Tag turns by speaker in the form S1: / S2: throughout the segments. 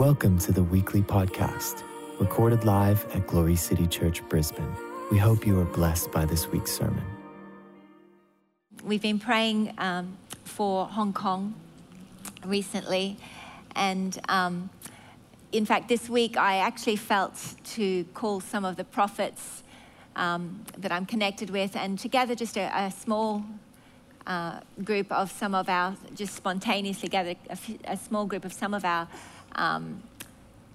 S1: Welcome to the weekly podcast, recorded live at Glory City Church, Brisbane. We hope you are blessed by this week's sermon.
S2: We've been praying um, for Hong Kong recently, and um, in fact, this week I actually felt to call some of the prophets um, that I'm connected with and together just a, a small uh, group of some of our, just spontaneously gathered a, f- a small group of some of our um,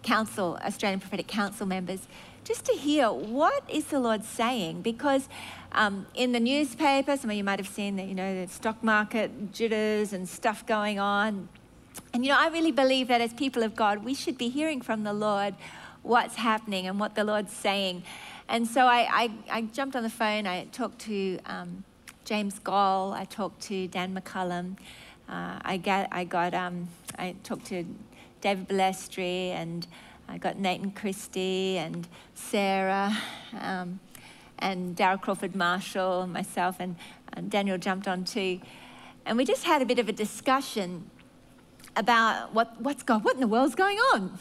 S2: council, Australian Prophetic Council members, just to hear what is the Lord saying. Because um, in the newspaper, some of you might have seen that, you know, the stock market jitters and stuff going on. And, you know, I really believe that as people of God, we should be hearing from the Lord what's happening and what the Lord's saying. And so I, I, I jumped on the phone, I talked to um, James Goll, I talked to Dan McCollam, uh, I, got, I, got, um, I talked to David Balestri, and I got Nathan Christie and Sarah um, and Daryl Crawford Marshall, myself, and, and Daniel jumped on too. And we just had a bit of a discussion about what, what's going, what in the world's going on.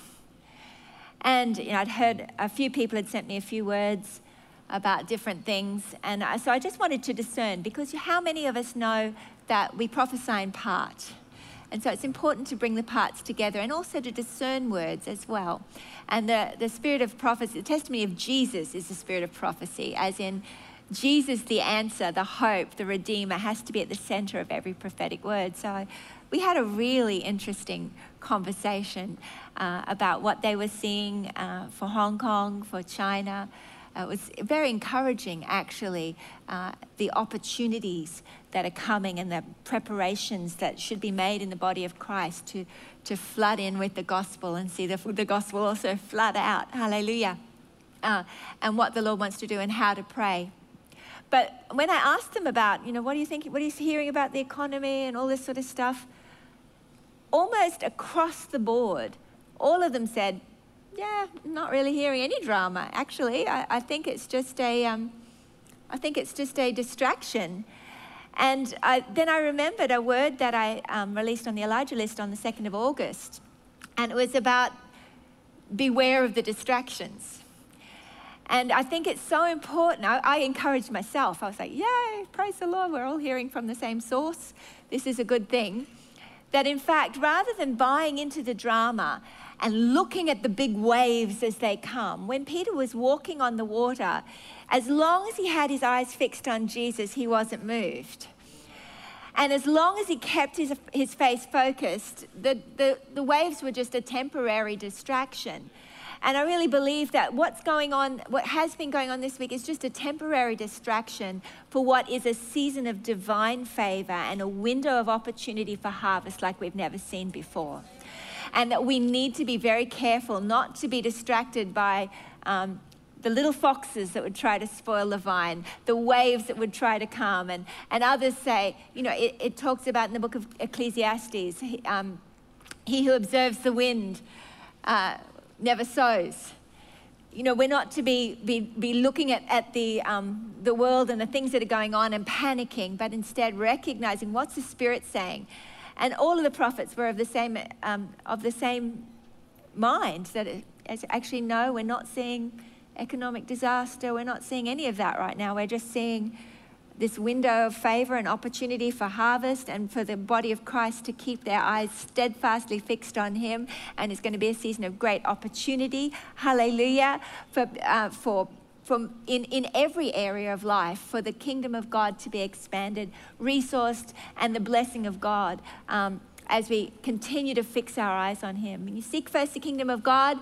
S2: And you know, I'd heard a few people had sent me a few words about different things, and I, so I just wanted to discern because how many of us know that we prophesy in part? And so it's important to bring the parts together and also to discern words as well. And the, the spirit of prophecy, the testimony of Jesus is the spirit of prophecy, as in Jesus, the answer, the hope, the Redeemer, has to be at the center of every prophetic word. So we had a really interesting conversation uh, about what they were seeing uh, for Hong Kong, for China. Uh, it was very encouraging, actually, uh, the opportunities that are coming and the preparations that should be made in the body of Christ to, to flood in with the gospel and see the, the gospel also flood out. Hallelujah. Uh, and what the Lord wants to do and how to pray. But when I asked them about, you know, what do you think, what are you hearing about the economy and all this sort of stuff, almost across the board, all of them said, yeah, not really hearing any drama. Actually, I, I think it's just a, um, I think it's just a distraction. And I, then I remembered a word that I um, released on the Elijah list on the 2nd of August. And it was about beware of the distractions. And I think it's so important. I, I encouraged myself. I was like, yay, praise the Lord, we're all hearing from the same source. This is a good thing. That in fact, rather than buying into the drama and looking at the big waves as they come, when Peter was walking on the water, as long as he had his eyes fixed on Jesus, he wasn't moved. And as long as he kept his, his face focused, the, the, the waves were just a temporary distraction. And I really believe that what's going on, what has been going on this week, is just a temporary distraction for what is a season of divine favor and a window of opportunity for harvest like we've never seen before. And that we need to be very careful not to be distracted by. Um, the little foxes that would try to spoil the vine, the waves that would try to come. And, and others say, you know, it, it talks about in the book of Ecclesiastes, um, he who observes the wind uh, never sows. You know, we're not to be, be, be looking at, at the, um, the world and the things that are going on and panicking, but instead recognizing what's the Spirit saying. And all of the prophets were of the same, um, of the same mind that it, actually, no, we're not seeing economic disaster. We're not seeing any of that right now. We're just seeing this window of favor and opportunity for harvest and for the body of Christ to keep their eyes steadfastly fixed on Him. And it's going to be a season of great opportunity. Hallelujah. For, uh, for from in, in every area of life for the kingdom of God to be expanded, resourced, and the blessing of God um, as we continue to fix our eyes on Him. When you seek first the kingdom of God,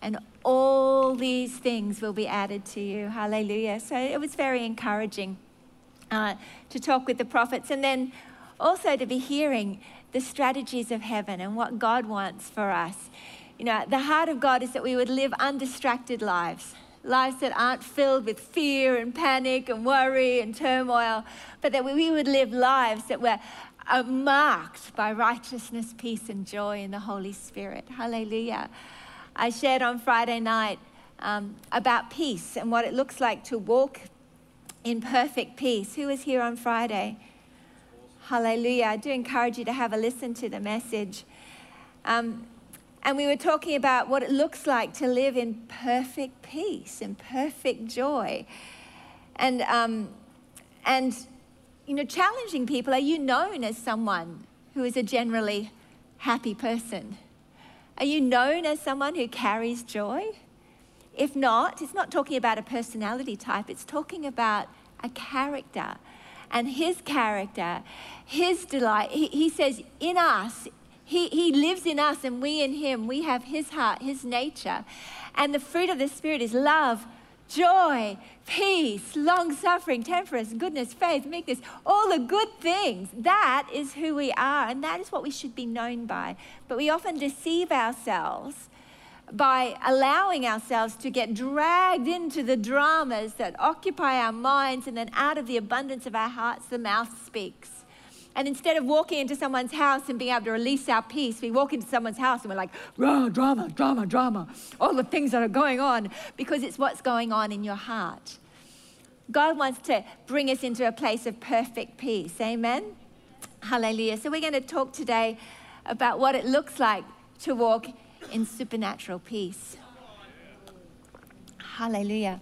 S2: and all these things will be added to you. Hallelujah. So it was very encouraging uh, to talk with the prophets, and then also to be hearing the strategies of heaven and what God wants for us. You know, the heart of God is that we would live undistracted lives, lives that aren't filled with fear and panic and worry and turmoil, but that we would live lives that were uh, marked by righteousness, peace, and joy in the Holy Spirit. Hallelujah. I shared on Friday night um, about peace and what it looks like to walk in perfect peace. Who was here on Friday? Hallelujah. I do encourage you to have a listen to the message. Um, And we were talking about what it looks like to live in perfect peace and perfect joy. And, um, and, you know, challenging people are you known as someone who is a generally happy person? Are you known as someone who carries joy? If not, it's not talking about a personality type, it's talking about a character. And his character, his delight, he, he says, in us, he, he lives in us and we in him. We have his heart, his nature. And the fruit of the Spirit is love, joy, peace, long suffering, temperance, goodness, faith, meekness, all the good things. That is who we are, and that is what we should be known by. But we often deceive ourselves by allowing ourselves to get dragged into the dramas that occupy our minds, and then out of the abundance of our hearts, the mouth speaks. And instead of walking into someone's house and being able to release our peace, we walk into someone's house and we're like, drama, drama, drama, all the things that are going on, because it's what's going on in your heart. God wants to bring us into a place of perfect peace. Amen? Hallelujah. So, we're going to talk today about what it looks like to walk in supernatural peace. Hallelujah.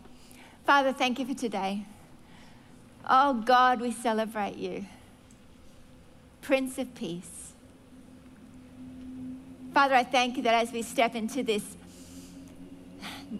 S2: Father, thank you for today. Oh God, we celebrate you. Prince of Peace. Father, I thank you that as we step into this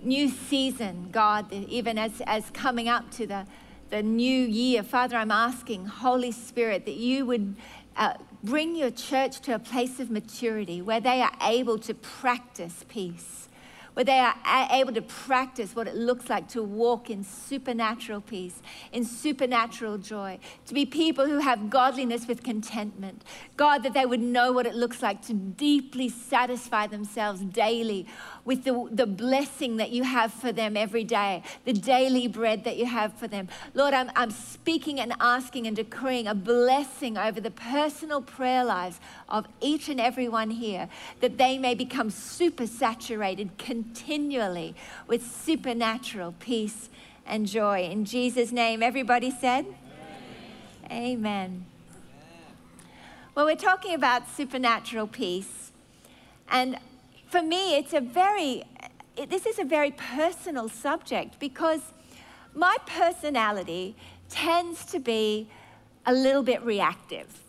S2: new season, God, even as, as coming up to the, the new year, Father, I'm asking, Holy Spirit, that you would uh, bring your church to a place of maturity where they are able to practice peace where they are able to practice what it looks like to walk in supernatural peace, in supernatural joy, to be people who have godliness with contentment. God, that they would know what it looks like to deeply satisfy themselves daily with the, the blessing that you have for them every day, the daily bread that you have for them. Lord, I'm, I'm speaking and asking and decreeing a blessing over the personal prayer lives of each and every one here, that they may become super saturated continually with supernatural peace and joy. In Jesus' name, everybody said, Amen. Amen. Well, we're talking about supernatural peace. And for me, it's a very, this is a very personal subject because my personality tends to be a little bit reactive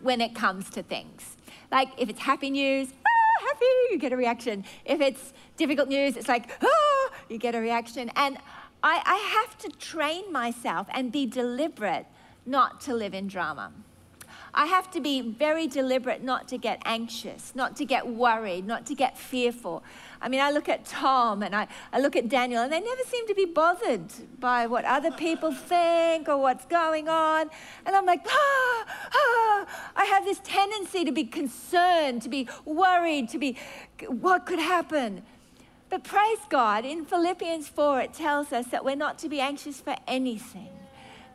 S2: when it comes to things. Like if it's happy news, ah, happy, you get a reaction. If it's difficult news, it's like, ah, you get a reaction. And I, I have to train myself and be deliberate not to live in drama. I have to be very deliberate not to get anxious, not to get worried, not to get fearful. I mean, I look at Tom and I, I look at Daniel, and they never seem to be bothered by what other people think or what's going on. And I'm like, ah, ah. I have this tendency to be concerned, to be worried, to be, what could happen? But praise God, in Philippians 4, it tells us that we're not to be anxious for anything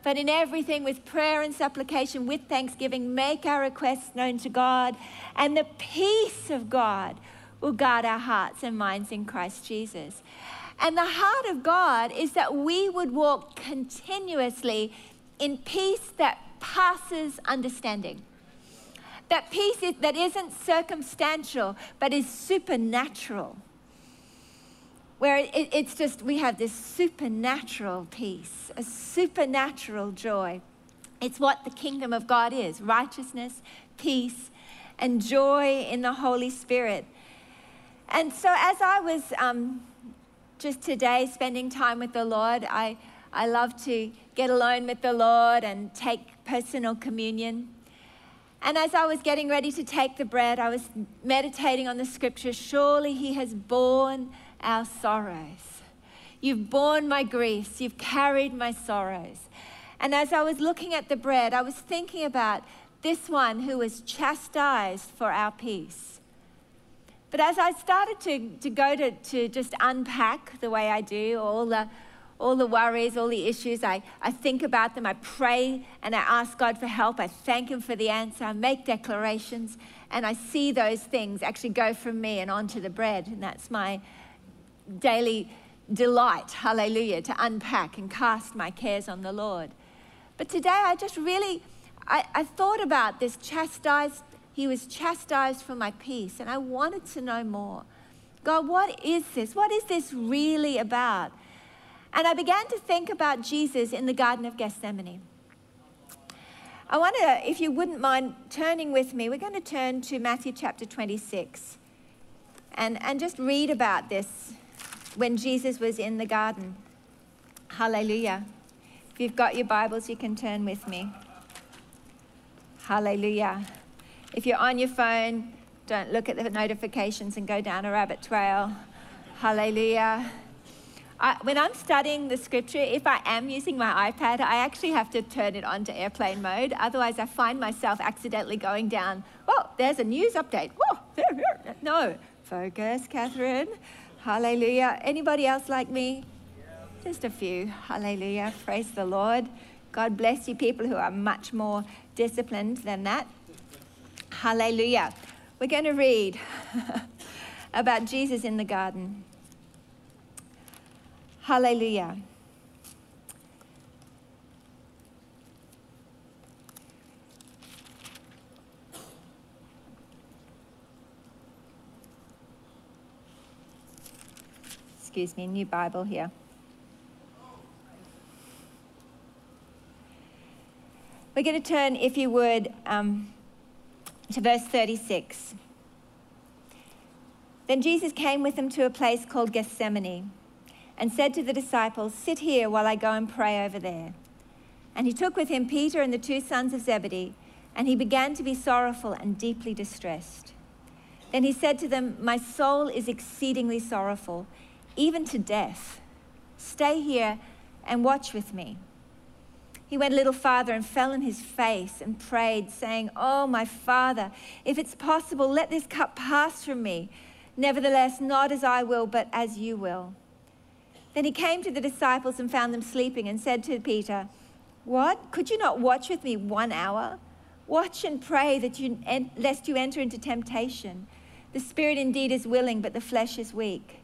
S2: but in everything, with prayer and supplication, with thanksgiving, make our requests known to God, and the peace of God will guard our hearts and minds in Christ Jesus. And the heart of God is that we would walk continuously in peace that passes understanding. That peace is, that isn't circumstantial, but is supernatural where it, it's just, we have this supernatural peace, a supernatural joy. It's what the kingdom of God is righteousness, peace, and joy in the Holy Spirit. And so, as I was um, just today spending time with the Lord, I, I love to get alone with the Lord and take personal communion. And as I was getting ready to take the bread, I was meditating on the scripture surely he has borne our sorrows. You've borne my griefs, you've carried my sorrows. And as I was looking at the bread, I was thinking about this one who was chastised for our peace. But as I started to, to go to, to just unpack the way I do all the, all the worries, all the issues, I, I think about them, I pray and I ask God for help. I thank Him for the answer, I make declarations, and I see those things actually go from me and onto the bread. And that's my daily delight, hallelujah, to unpack and cast my cares on the Lord. But today I just really, I, I thought about this chastised He was chastised for my peace. And I wanted to know more. God, what is this? What is this really about? And I began to think about Jesus in the Garden of Gethsemane. I wonder if you wouldn't mind turning with me. We're going to turn to Matthew chapter 26 and, and just read about this when Jesus was in the garden. Hallelujah. If you've got your Bibles, you can turn with me. Hallelujah. If you're on your phone, don't look at the notifications and go down a rabbit trail. Hallelujah. I, when I'm studying the scripture, if I am using my iPad, I actually have to turn it on to airplane mode. Otherwise, I find myself accidentally going down, oh, there's a news update. Whoa, no, focus, Catherine. Hallelujah. Anybody else like me? Just a few. Hallelujah. Praise the Lord. God bless you, people who are much more disciplined than that. Hallelujah. We're going to read about Jesus in the garden. Hallelujah. Excuse me, new Bible here. We're going to turn, if you would, um, to verse 36. Then Jesus came with them to a place called Gethsemane and said to the disciples, Sit here while I go and pray over there. And he took with him Peter and the two sons of Zebedee, and he began to be sorrowful and deeply distressed. Then he said to them, My soul is exceedingly sorrowful, even to death. Stay here and watch with me. He went a little farther and fell on his face and prayed, saying, Oh, my Father, if it's possible, let this cup pass from me. Nevertheless, not as I will, but as you will. Then he came to the disciples and found them sleeping and said to Peter, What? Could you not watch with me one hour? Watch and pray that you, lest you enter into temptation. The spirit indeed is willing, but the flesh is weak.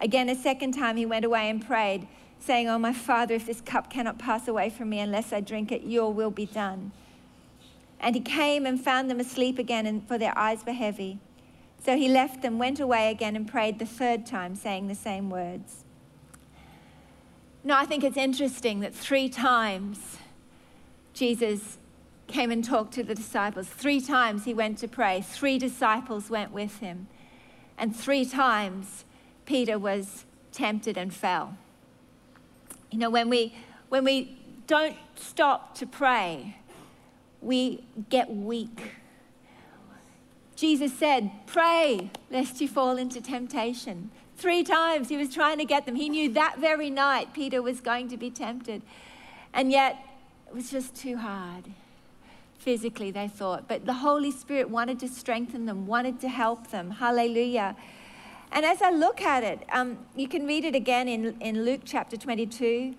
S2: Again, a second time he went away and prayed, saying, Oh, my Father, if this cup cannot pass away from me unless I drink it, your will be done. And he came and found them asleep again, and for their eyes were heavy. So he left them, went away again, and prayed the third time, saying the same words. Now, I think it's interesting that three times Jesus came and talked to the disciples. Three times he went to pray. Three disciples went with him. And three times Peter was tempted and fell. You know, when we, when we don't stop to pray, we get weak. Jesus said, Pray lest you fall into temptation. Three times he was trying to get them. He knew that very night Peter was going to be tempted. And yet it was just too hard. Physically, they thought. But the Holy Spirit wanted to strengthen them, wanted to help them. Hallelujah. And as I look at it, um, you can read it again in, in Luke chapter 22.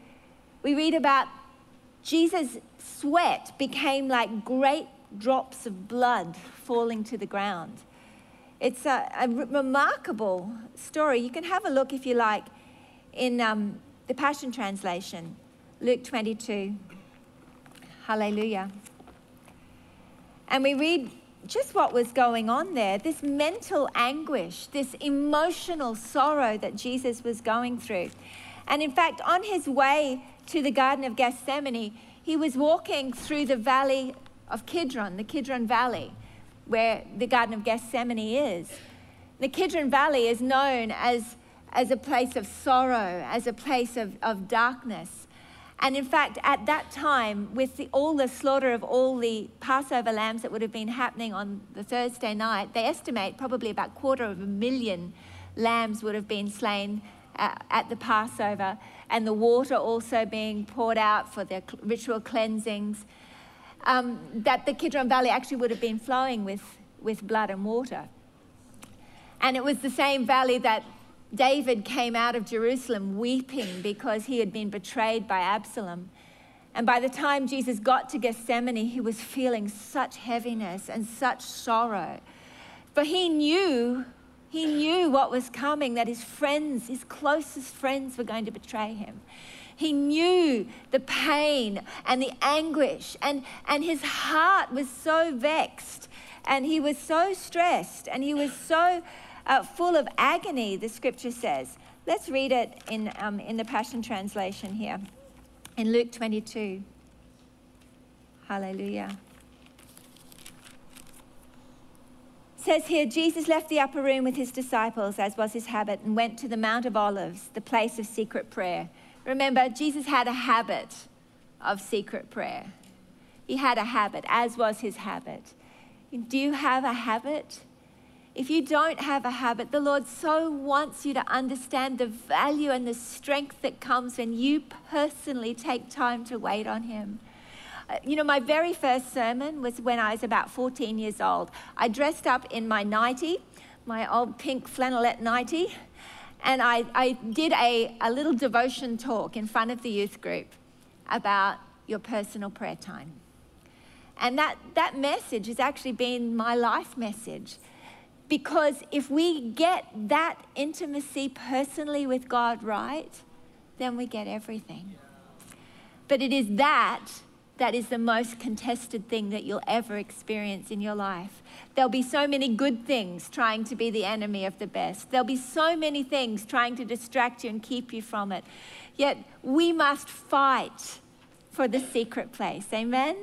S2: We read about Jesus' sweat became like great drops of blood falling to the ground. It's a, a remarkable story. You can have a look, if you like, in um, the Passion Translation, Luke 22. Hallelujah. And we read just what was going on there this mental anguish, this emotional sorrow that Jesus was going through. And in fact, on his way to the Garden of Gethsemane, he was walking through the valley of Kidron, the Kidron Valley where the Garden of Gethsemane is. The Kidron Valley is known as, as a place of sorrow, as a place of, of darkness. And in fact, at that time, with the, all the slaughter of all the Passover lambs that would have been happening on the Thursday night, they estimate probably about a quarter of a million lambs would have been slain uh, at the Passover, and the water also being poured out for their ritual cleansings um, that the Kidron Valley actually would have been flowing with, with blood and water. And it was the same valley that David came out of Jerusalem weeping because he had been betrayed by Absalom. And by the time Jesus got to Gethsemane, he was feeling such heaviness and such sorrow. For he knew, he knew what was coming, that his friends, his closest friends, were going to betray him. He knew the pain and the anguish, and, and his heart was so vexed And he was so stressed and he was so uh, full of agony, the scripture says. Let's read it in, um, in the Passion Translation here in Luke 22. Hallelujah. says here Jesus left the upper room with his disciples, as was his habit, and went to the Mount of Olives, the place of secret prayer. Remember, Jesus had a habit of secret prayer. He had a habit, as was his habit. Do you have a habit? If you don't have a habit, the Lord so wants you to understand the value and the strength that comes when you personally take time to wait on Him. Uh, you know, my very first sermon was when I was about 14 years old. I dressed up in my nightie, my old pink flannelette nightie, and I, I did a, a little devotion talk in front of the youth group about your personal prayer time. And that, that message has actually been my life message. Because if we get that intimacy personally with God right, then we get everything. But it is that that is the most contested thing that you'll ever experience in your life. There'll be so many good things trying to be the enemy of the best. There'll be so many things trying to distract you and keep you from it. Yet we must fight for the secret place. Amen?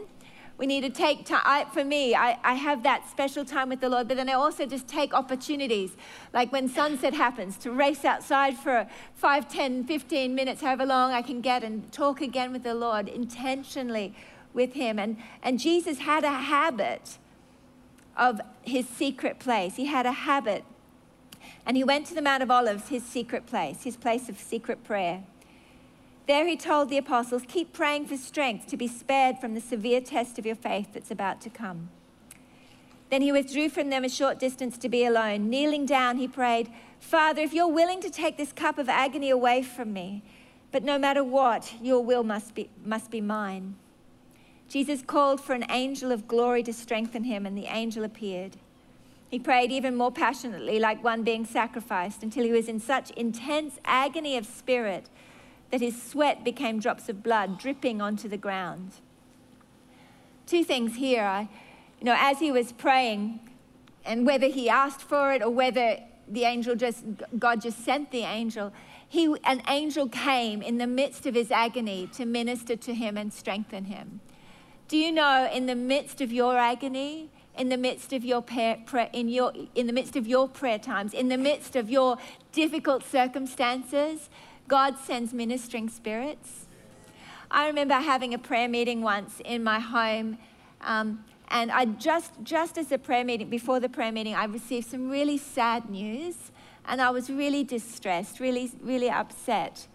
S2: We need to take time. for me, I, I have that special time with the Lord, but then I also just take opportunities, like when sunset happens, to race outside for 5, 10, 15 minutes, however long I can get, and talk again with the Lord intentionally with Him. And, and Jesus had a habit of his secret place. He had a habit. And he went to the Mount of Olives, his secret place, his place of secret prayer. There he told the apostles, Keep praying for strength to be spared from the severe test of your faith that's about to come. Then he withdrew from them a short distance to be alone. Kneeling down, he prayed, Father, if you're willing to take this cup of agony away from me, but no matter what, your will must be, must be mine. Jesus called for an angel of glory to strengthen him, and the angel appeared. He prayed even more passionately, like one being sacrificed, until he was in such intense agony of spirit that his sweat became drops of blood dripping onto the ground. Two things here. I, you know, as he was praying, and whether he asked for it or whether the angel just, God just sent the angel, he, an angel came in the midst of his agony to minister to him and strengthen him. Do you know, in the midst of your agony, in the midst of your prayer, in your in the midst of your prayer times, in the midst of your difficult circumstances, God sends ministering spirits. I remember having a prayer meeting once in my home. Um, and I just, just as the prayer meeting, before the prayer meeting, I received some really sad news. And I was really distressed, really, really upset.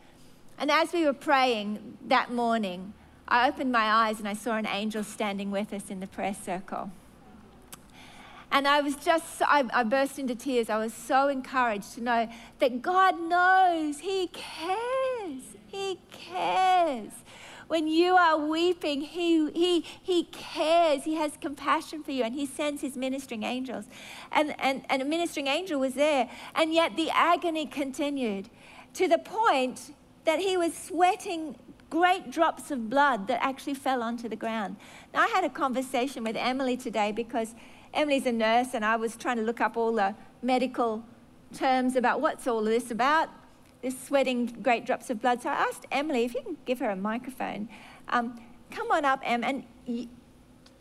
S2: And as we were praying that morning, I opened my eyes and I saw an angel standing with us in the prayer circle. And I was just, I, I, burst into tears. I was so encouraged to know that God knows, He cares. He cares. When you are weeping, he, he, he cares. He has compassion for you and He sends His ministering angels. And, and, and a ministering angel was there. And yet the agony continued to the point that he was sweating great drops of blood that actually fell onto the ground. Now, I had a conversation with Emily today because Emily's a nurse, and I was trying to look up all the medical terms about what's all of this about, this sweating great drops of blood. So I asked Emily if you can give her a microphone. Um, come on up, Em, and y-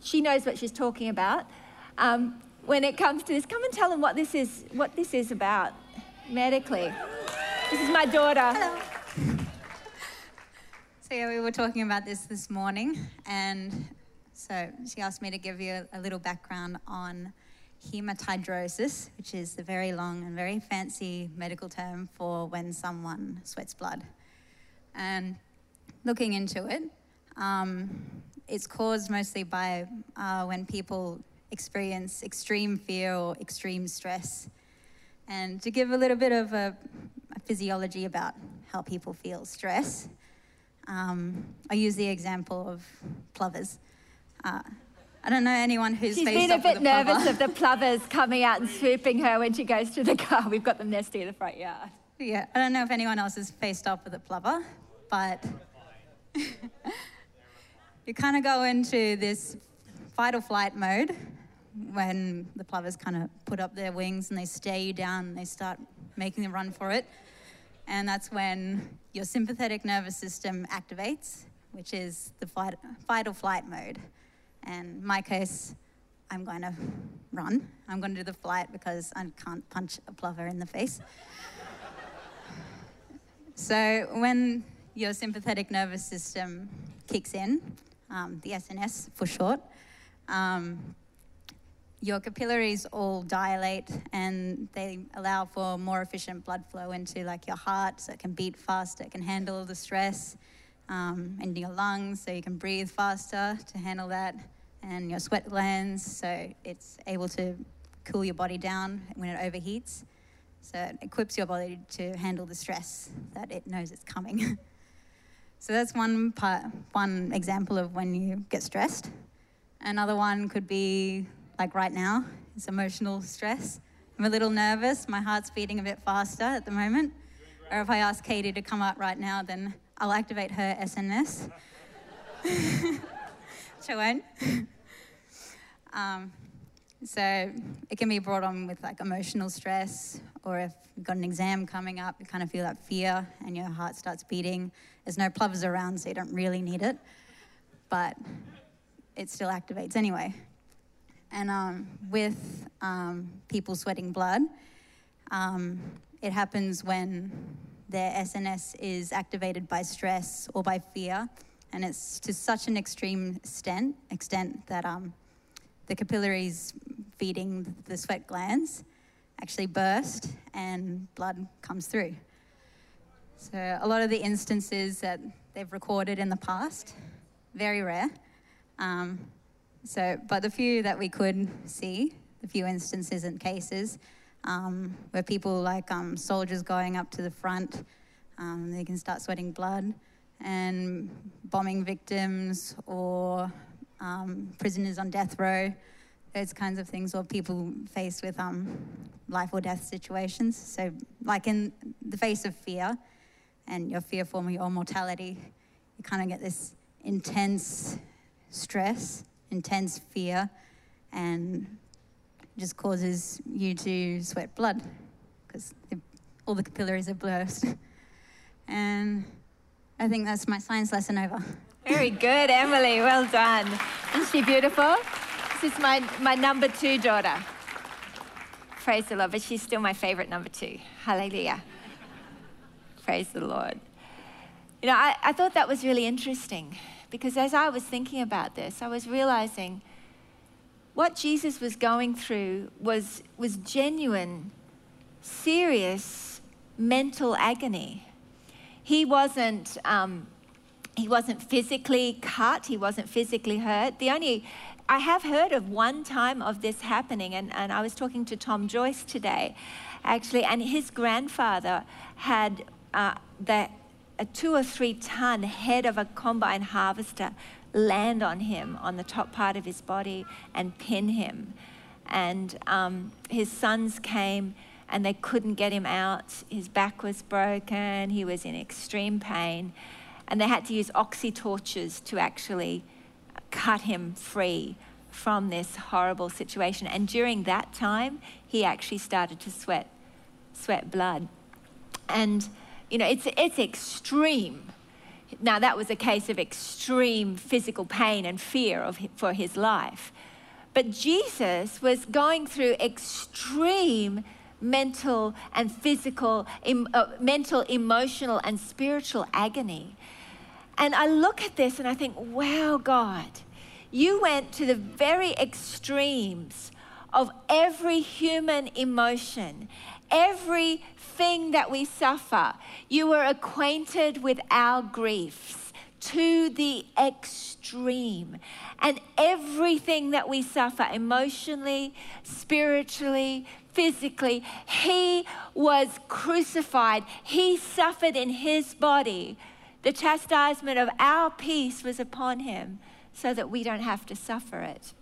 S2: she knows what she's talking about. Um, when it comes to this, come and tell them what this is, what this is about medically. This is my daughter.
S3: Hello. So yeah, we were talking about this this morning, and so she asked me to give you a, little background on hematidrosis, which is the very long and very fancy medical term for when someone sweats blood. And looking into it, um, it's caused mostly by uh, when people experience extreme fear or extreme stress. And to give a little bit of a, a physiology about how people feel stress, um, I use the example of plovers. Uh, I don't know anyone who's
S2: She's
S3: been
S2: a bit nervous of the plovers coming out and swooping her when she goes to the car. We've got them nesting in the front yard.
S3: Yeah, I don't know if anyone else has faced off with a plover, but you kind of go into this fight or flight mode when the plovers kind of put up their wings and they stare you down and they start making a run for it. And that's when your sympathetic nervous system activates, which is the fight, fight or flight mode. And my case, I'm going to run. I'm going to do the flight because I can't punch a plover in the face. so when your sympathetic nervous system kicks in, um, the SNS for short, um, your capillaries all dilate and they allow for more efficient blood flow into like your heart so it can beat faster, it can handle the stress um, in your lungs so you can breathe faster to handle that and your sweat glands so it's able to cool your body down when it overheats. So it equips your body to handle the stress that it knows it's coming. so that's one part, one example of when you get stressed. Another one could be like right now, it's emotional stress. I'm a little nervous, my heart's beating a bit faster at the moment. Or if I ask Katie to come up right now, then I'll activate her SNS. She won't. um, so it can be brought on with like emotional stress, or if you've got an exam coming up, you kind of feel that fear and your heart starts beating. There's no plovers around, so you don't really need it, but it still activates anyway. And um, with um, people sweating blood, um, it happens when their SNS is activated by stress or by fear, and it's to such an extreme extent, extent that um, the capillaries feeding the sweat glands actually burst and blood comes through. So a lot of the instances that they've recorded in the past, very rare. Um, so, but the few that we could see, the few instances and cases, um, where people like um, soldiers going up to the front, um, they can start sweating blood, and bombing victims or um, prisoners on death row, those kinds of things, or people faced with um, life or death situations. So, like in the face of fear, and your fear of your mortality, you kind of get this intense stress intense fear and just causes you to sweat blood because all the capillaries are burst. And um, I think that's my science lesson over.
S2: Very good, Emily. Well done. Isn't she beautiful? This is my, my number two daughter. Praise the Lord. But she's still my favorite number two. Hallelujah. Praise the Lord. You know, I, I thought that was really interesting because as I was thinking about this, I was realizing what Jesus was going through was, was genuine, serious mental agony. He wasn't, um, he wasn't physically cut, he wasn't physically hurt. The only, I have heard of one time of this happening, and, and I was talking to Tom Joyce today, actually, and his grandfather had uh, the a two or three ton head of a combine harvester land on him on the top part of his body and pin him. And um, his sons came and they couldn't get him out. His back was broken, he was in extreme pain, and they had to use oxy torches to actually cut him free from this horrible situation. And during that time, he actually started to sweat, sweat blood. And you know, it's, it's extreme. Now, that was a case of extreme physical pain and fear of, for his life. But Jesus was going through extreme mental and physical, em, uh, mental, emotional, and spiritual agony. And I look at this and I think, wow, God, you went to the very extremes of every human emotion, everything that we suffer. You were acquainted with our griefs to the extreme. And everything that we suffer emotionally, spiritually, physically, He was crucified. He suffered in His body. The chastisement of our peace was upon Him so that we don't have to suffer it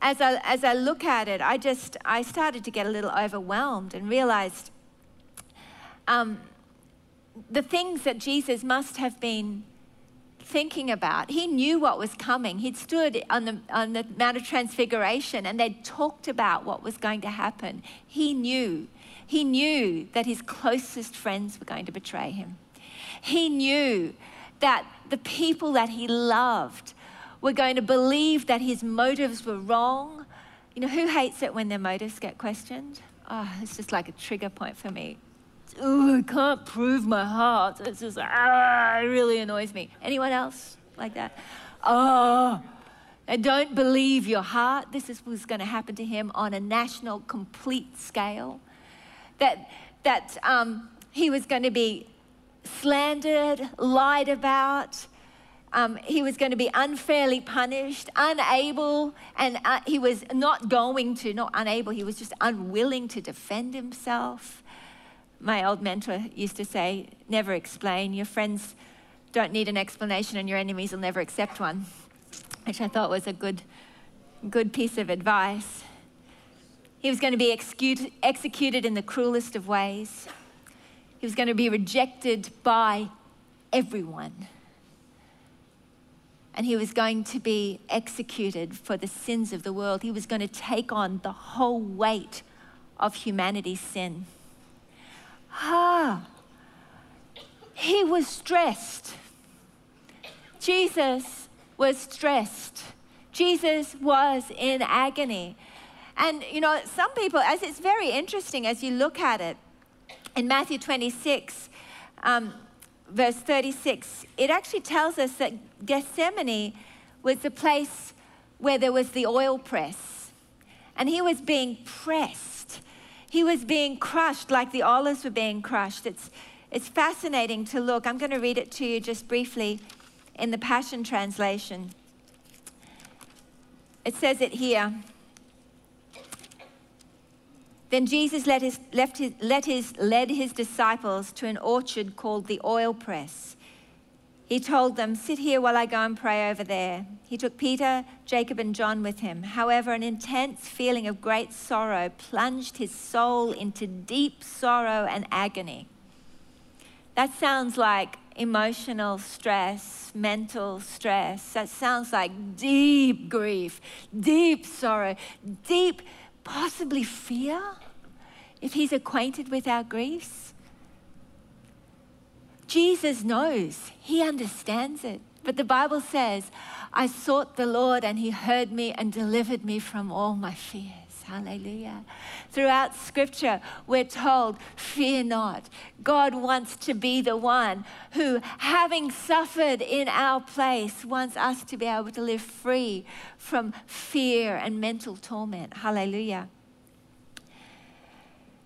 S2: as I, as I look at it, I just, I started to get a little overwhelmed and realized um, the things that Jesus must have been thinking about. He knew what was coming. He'd stood on the, on the Mount of Transfiguration and they'd talked about what was going to happen. He knew. He knew that his closest friends were going to betray him. He knew that the people that he loved were going to believe that his motives were wrong. You know, who hates it when their motives get questioned? Oh, it's just like a trigger point for me. Oh, I can't prove my heart. It's just, ah, it really annoys me. Anyone else like that? Oh, I don't believe your heart. This is what's going to happen to him on a national, complete scale. That, that um, he was going to be slandered, lied about. Um, he was going to be unfairly punished, unable, and uh, he was not going to, not unable, he was just unwilling to defend himself. My old mentor used to say, never explain. Your friends don't need an explanation, and your enemies will never accept one, which I thought was a good, good piece of advice. He was going to be executed in the cruelest of ways. He was going to be rejected by everyone. And he was going to be executed for the sins of the world. He was going to take on the whole weight of humanity's sin. Ah, he was stressed. Jesus was stressed. Jesus was in agony. And, you know, some people, as it's very interesting as you look at it, in Matthew 26, um, verse 36, it actually tells us that Gethsemane was the place where there was the oil press. And he was being pressed. He was being crushed like the olives were being crushed. It's, it's fascinating to look. I'm going to read it to you just briefly in the Passion Translation. It says it here. Then Jesus led his, his, led, his, led his disciples to an orchard called the oil press. He told them, Sit here while I go and pray over there. He took Peter, Jacob, and John with him. However, an intense feeling of great sorrow plunged his soul into deep sorrow and agony. That sounds like emotional stress, mental stress. That sounds like deep grief, deep sorrow, deep possibly fear if he's acquainted with our griefs? Jesus knows, he understands it. But the Bible says, I sought the Lord and he heard me and delivered me from all my fears. Hallelujah. Throughout scripture, we're told, fear not. God wants to be the one who, having suffered in our place, wants us to be able to live free from fear and mental torment. Hallelujah.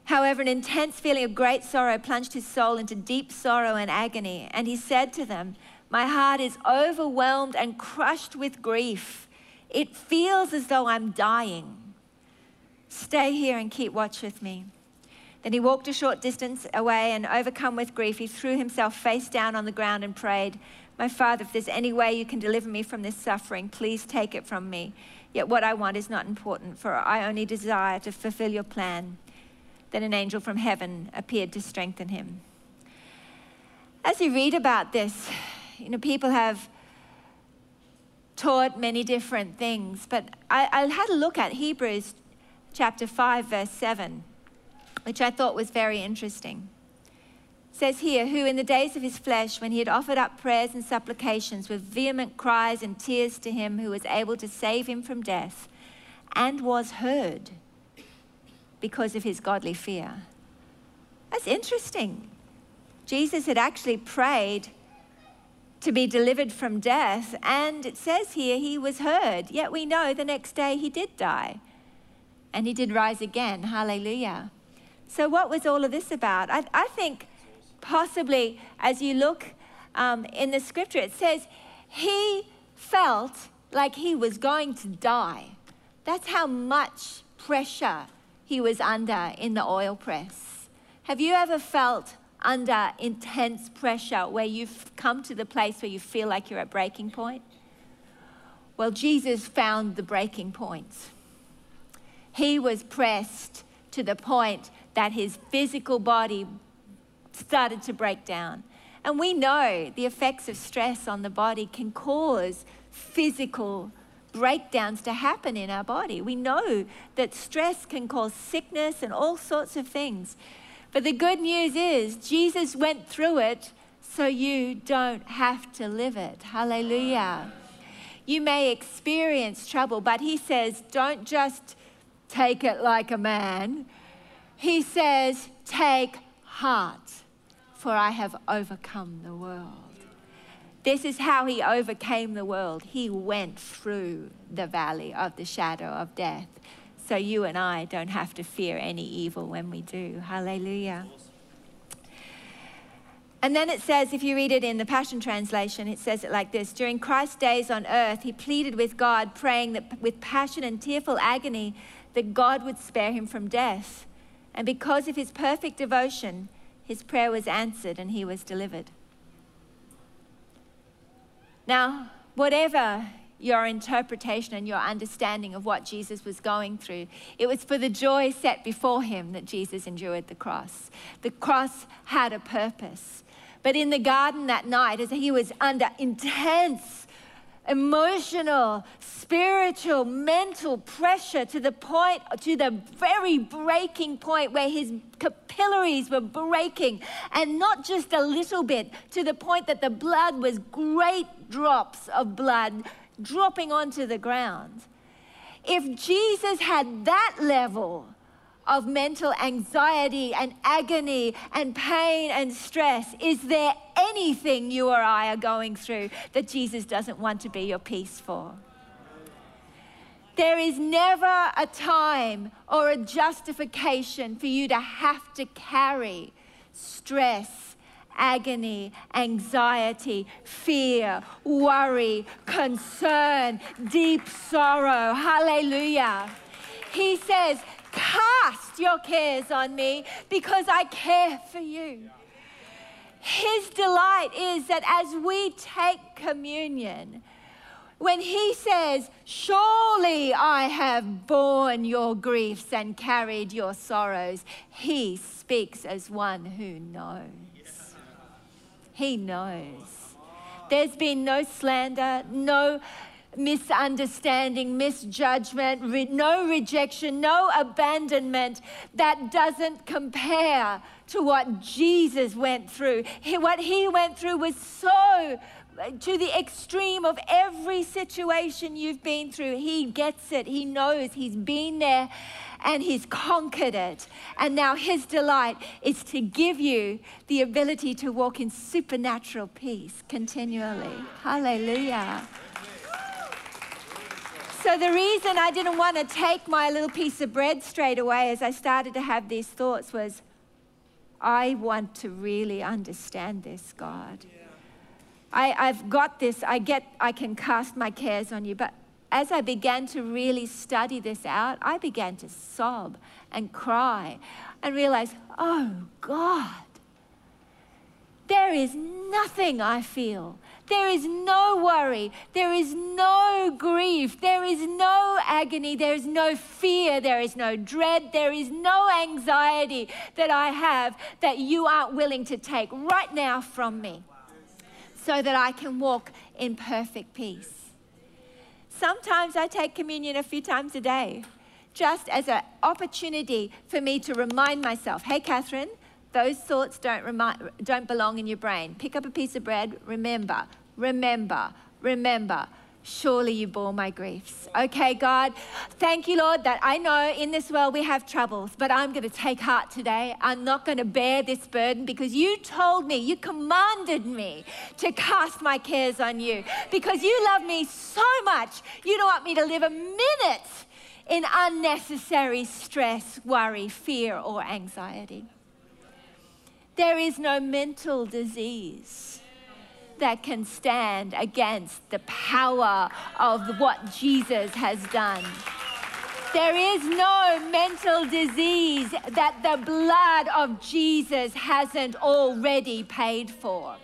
S2: However, an intense feeling of great sorrow plunged his soul into deep sorrow and agony, and he said to them, My heart is overwhelmed and crushed with grief. It feels as though I'm dying. Stay here and keep watch with me. Then he walked a short distance away and, overcome with grief, he threw himself face down on the ground and prayed, My Father, if there's any way you can deliver me from this suffering, please take it from me. Yet what I want is not important, for I only desire to fulfill your plan. Then an angel from heaven appeared to strengthen him. As you read about this, you know, people have taught many different things, but I, I had a look at Hebrews chapter 5, verse 7, which I thought was very interesting. It says here, who in the days of his flesh, when he had offered up prayers and supplications with vehement cries and tears to him who was able to save him from death, and was heard because of his godly fear. That's interesting. Jesus had actually prayed to be delivered from death, and it says here he was heard. Yet we know the next day he did die and he did rise again. Hallelujah. So, what was all of this about? I, I think possibly as you look um, in the scripture, it says he felt like he was going to die. That's how much pressure he was under in the oil press. Have you ever felt under intense pressure where you've come to the place where you feel like you're at breaking point? Well, Jesus found the breaking point. He was pressed to the point that his physical body started to break down. And we know the effects of stress on the body can cause physical breakdowns to happen in our body. We know that stress can cause sickness and all sorts of things. But the good news is, Jesus went through it so you don't have to live it. Hallelujah. You may experience trouble, but he says, don't just take it like a man. He says, take heart, for I have overcome the world. This is how he overcame the world. He went through the valley of the shadow of death. So you and I don't have to fear any evil when we do. Hallelujah. And then it says, if you read it in the Passion Translation, it says it like this During Christ's days on earth, he pleaded with God, praying that with passion and tearful agony, that God would spare him from death. And because of his perfect devotion, his prayer was answered and he was delivered. Now, whatever your interpretation and your understanding of what Jesus was going through. It was for the joy set before him that Jesus endured the cross. The cross had a purpose. But in the garden that night, as he was under intense emotional, spiritual, mental pressure to the point, to the very breaking point where his capillaries were breaking, and not just a little bit, to the point that the blood was great drops of blood dropping onto the ground. If Jesus had that level of mental anxiety and agony and pain and stress, is there anything you or I are going through that Jesus doesn't want to be your peace for? There is never a time or a justification for you to have to carry stress, agony, anxiety, fear, worry, concern, deep sorrow. Hallelujah. He says, Cast your cares on me because I care for you. His delight is that as we take communion, when he says, Surely I have borne your griefs and carried your sorrows, he speaks as one who knows. He knows. There's been no slander, no misunderstanding, misjudgment, re- no rejection, no abandonment that doesn't compare to what Jesus went through. He, what he went through was so to the extreme of every situation you've been through. He gets it, he knows, he's been there and he's conquered it. And now his delight is to give you the ability to walk in supernatural peace continually. Hallelujah. So, the reason I didn't want to take my little piece of bread straight away as I started to have these thoughts was I want to really understand this, God. I, I've got this. I get, I can cast my cares on you. But as I began to really study this out, I began to sob and cry and realize, oh God, there is nothing I feel there is no worry. There is no grief. There is no agony. There is no fear. There is no dread. There is no anxiety that I have that you aren't willing to take right now from me so that I can walk in perfect peace. Sometimes I take communion a few times a day just as an opportunity for me to remind myself hey, Catherine, those thoughts don't, remind, don't belong in your brain. Pick up a piece of bread, remember, remember, remember. Surely you bore my griefs. Okay, God, thank you, Lord, that I know in this world we have troubles, but I'm going to take heart today. I'm not going to bear this burden because you told me, you commanded me to cast my cares on you because you love me so much. You don't want me to live a minute in unnecessary stress, worry, fear, or anxiety. There is no mental disease that can stand against the power of what Jesus has done. There is no mental disease that the blood of Jesus hasn't already paid for.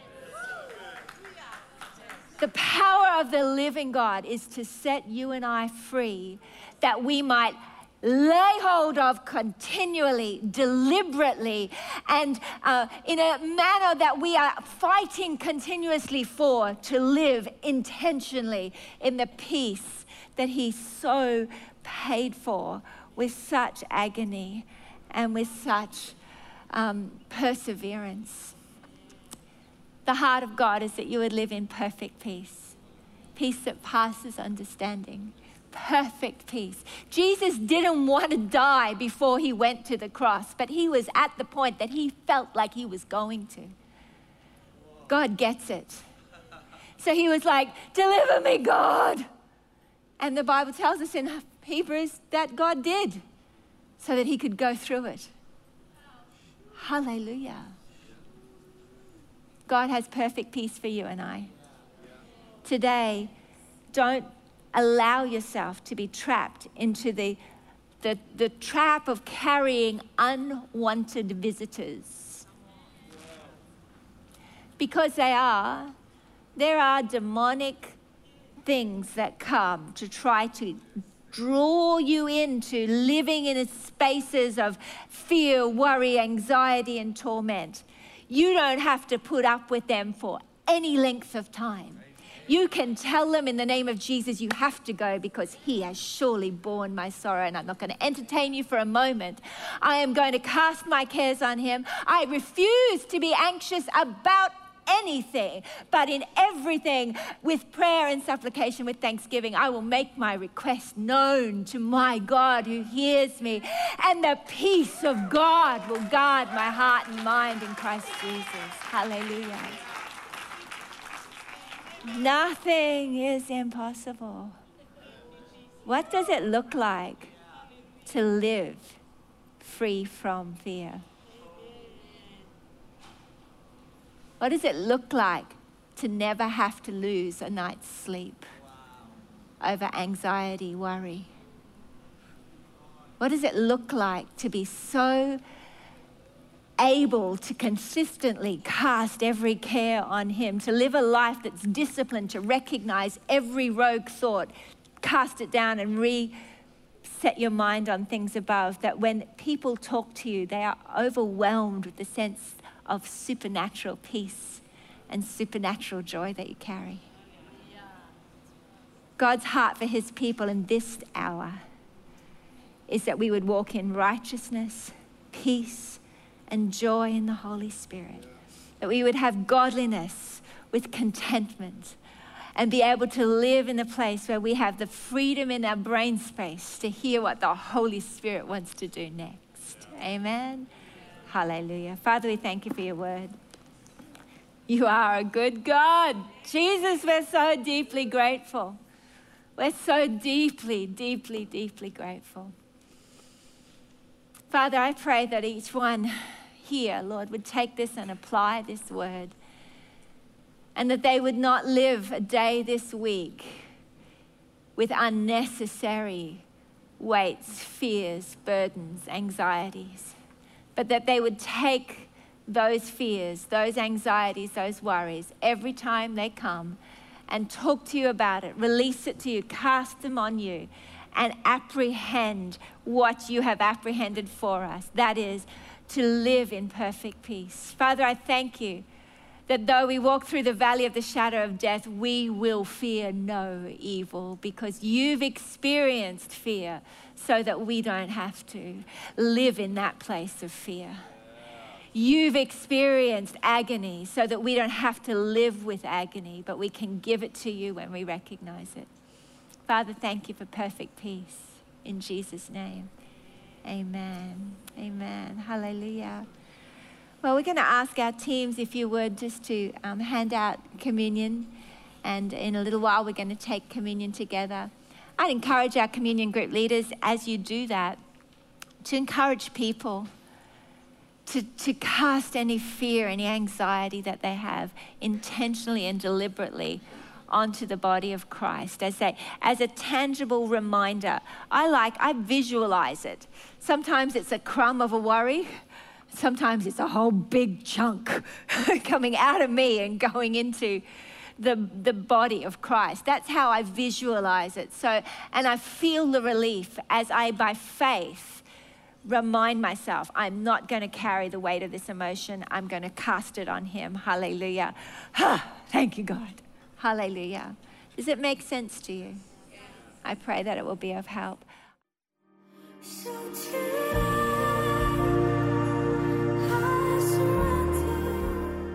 S2: The power of the living God is to set you and I free that we might lay hold of continually, deliberately, and uh, in a manner that we are fighting continuously for to live intentionally in the peace that He so paid for with such agony and with such um, perseverance. The heart of God is that you would live in perfect peace, peace that passes understanding perfect peace. Jesus didn't want to die before he went to the cross, but he was at the point that he felt like he was going to. God gets it. So he was like, Deliver me, God. And the Bible tells us in Hebrews that God did so that he could go through it. Hallelujah. God has perfect peace for you and I. Today, don't allow yourself to be trapped into the, the, the trap of carrying unwanted visitors. Because they are, there are demonic things that come to try to draw you into living in spaces of fear, worry, anxiety, and torment. You don't have to put up with them for any length of time. You can tell them in the name of Jesus, you have to go because he has surely borne my sorrow, and I'm not going to entertain you for a moment. I am going to cast my cares on him. I refuse to be anxious about anything, but in everything, with prayer and supplication, with thanksgiving, I will make my request known to my God who hears me. And the peace of God will guard my heart and mind in Christ Jesus. Hallelujah. Nothing is impossible. What does it look like to live free from fear? What does it look like to never have to lose a night's sleep over anxiety, worry? What does it look like to be so able to consistently cast every care on Him, to live a life that's disciplined, to recognize every rogue thought, cast it down and reset your mind on things above. That when people talk to you, they are overwhelmed with the sense of supernatural peace and supernatural joy that you carry. God's heart for His people in this hour is that we would walk in righteousness, peace, and joy in the Holy Spirit. That we would have godliness with contentment and be able to live in a place where we have the freedom in our brain space to hear what the Holy Spirit wants to do next. Amen. Hallelujah. Father, we thank you for your word. You are a good God. Jesus, we're so deeply grateful. We're so deeply, deeply, deeply grateful. Father, I pray that each one here, Lord, would take this and apply this word. And that they would not live a day this week with unnecessary weights, fears, burdens, anxieties, but that they would take those fears, those anxieties, those worries every time they come and talk to you about it, release it to you, cast them on you, and apprehend what you have apprehended for us. That is, to live in perfect peace. Father, I thank you that though we walk through the valley of the shadow of death, we will fear no evil because you've experienced fear so that we don't have to live in that place of fear. You've experienced agony so that we don't have to live with agony, but we can give it to you when we recognize it. Father, thank you for perfect peace in Jesus' name. Amen. Amen. Hallelujah. Well, we're going to ask our teams, if you would, just to um, hand out communion. And in a little while, we're going to take communion together. I'd encourage our communion group leaders, as you do that, to encourage people to, to cast any fear, any anxiety that they have intentionally and deliberately onto the body of Christ as a, as a tangible reminder. I like, I visualize it. Sometimes it's a crumb of a worry. Sometimes it's a whole big chunk coming out of me and going into the, the body of Christ. That's how I visualize it. So, and I feel the relief as I, by faith, remind myself I'm not going to carry the weight of this emotion. I'm going to cast it on Him. Hallelujah. Thank you, God. Hallelujah. Does it make sense to you? I pray that it will be of help.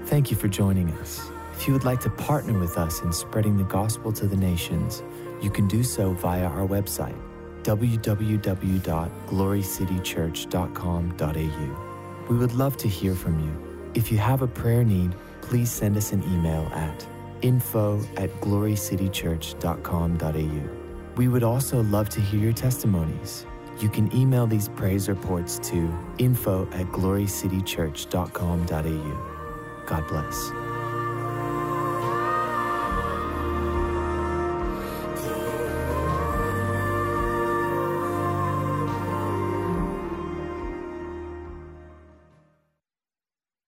S1: Thank you for joining us. If you would like to partner with us in spreading the gospel to the nations, you can do so via our website, www.glorycitychurch.com.au. We would love to hear from you. If you have a prayer need, please send us an email at info at glorycitychurch.com.au. We would also love to hear your testimonies. You can email these praise reports to info at glorycitychurch.com.au. God bless.